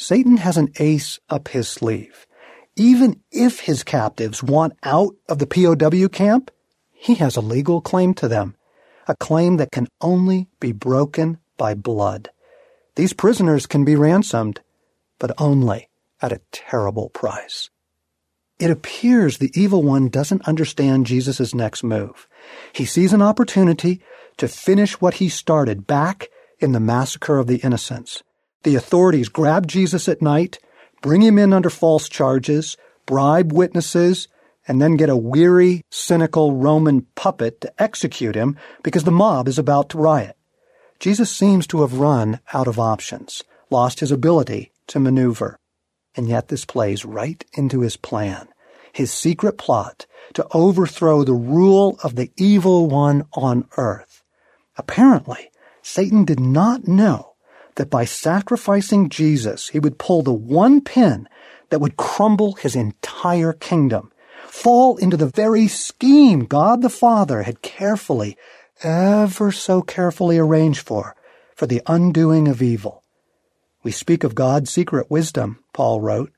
Satan has an ace up his sleeve. Even if his captives want out of the POW camp, he has a legal claim to them, a claim that can only be broken by blood. These prisoners can be ransomed, but only at a terrible price. It appears the evil one doesn't understand Jesus' next move. He sees an opportunity to finish what he started back in the massacre of the innocents. The authorities grab Jesus at night, bring him in under false charges, bribe witnesses, and then get a weary, cynical Roman puppet to execute him because the mob is about to riot. Jesus seems to have run out of options, lost his ability to maneuver. And yet this plays right into his plan, his secret plot to overthrow the rule of the evil one on earth. Apparently, Satan did not know that by sacrificing Jesus, he would pull the one pin that would crumble his entire kingdom, fall into the very scheme God the Father had carefully ever so carefully arranged for, for the undoing of evil. We speak of God's secret wisdom, Paul wrote,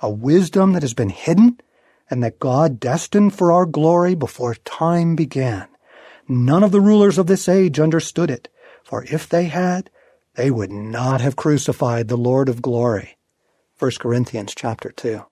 a wisdom that has been hidden and that God destined for our glory before time began. None of the rulers of this age understood it, for if they had, they would not have crucified the Lord of glory. 1 Corinthians chapter 2.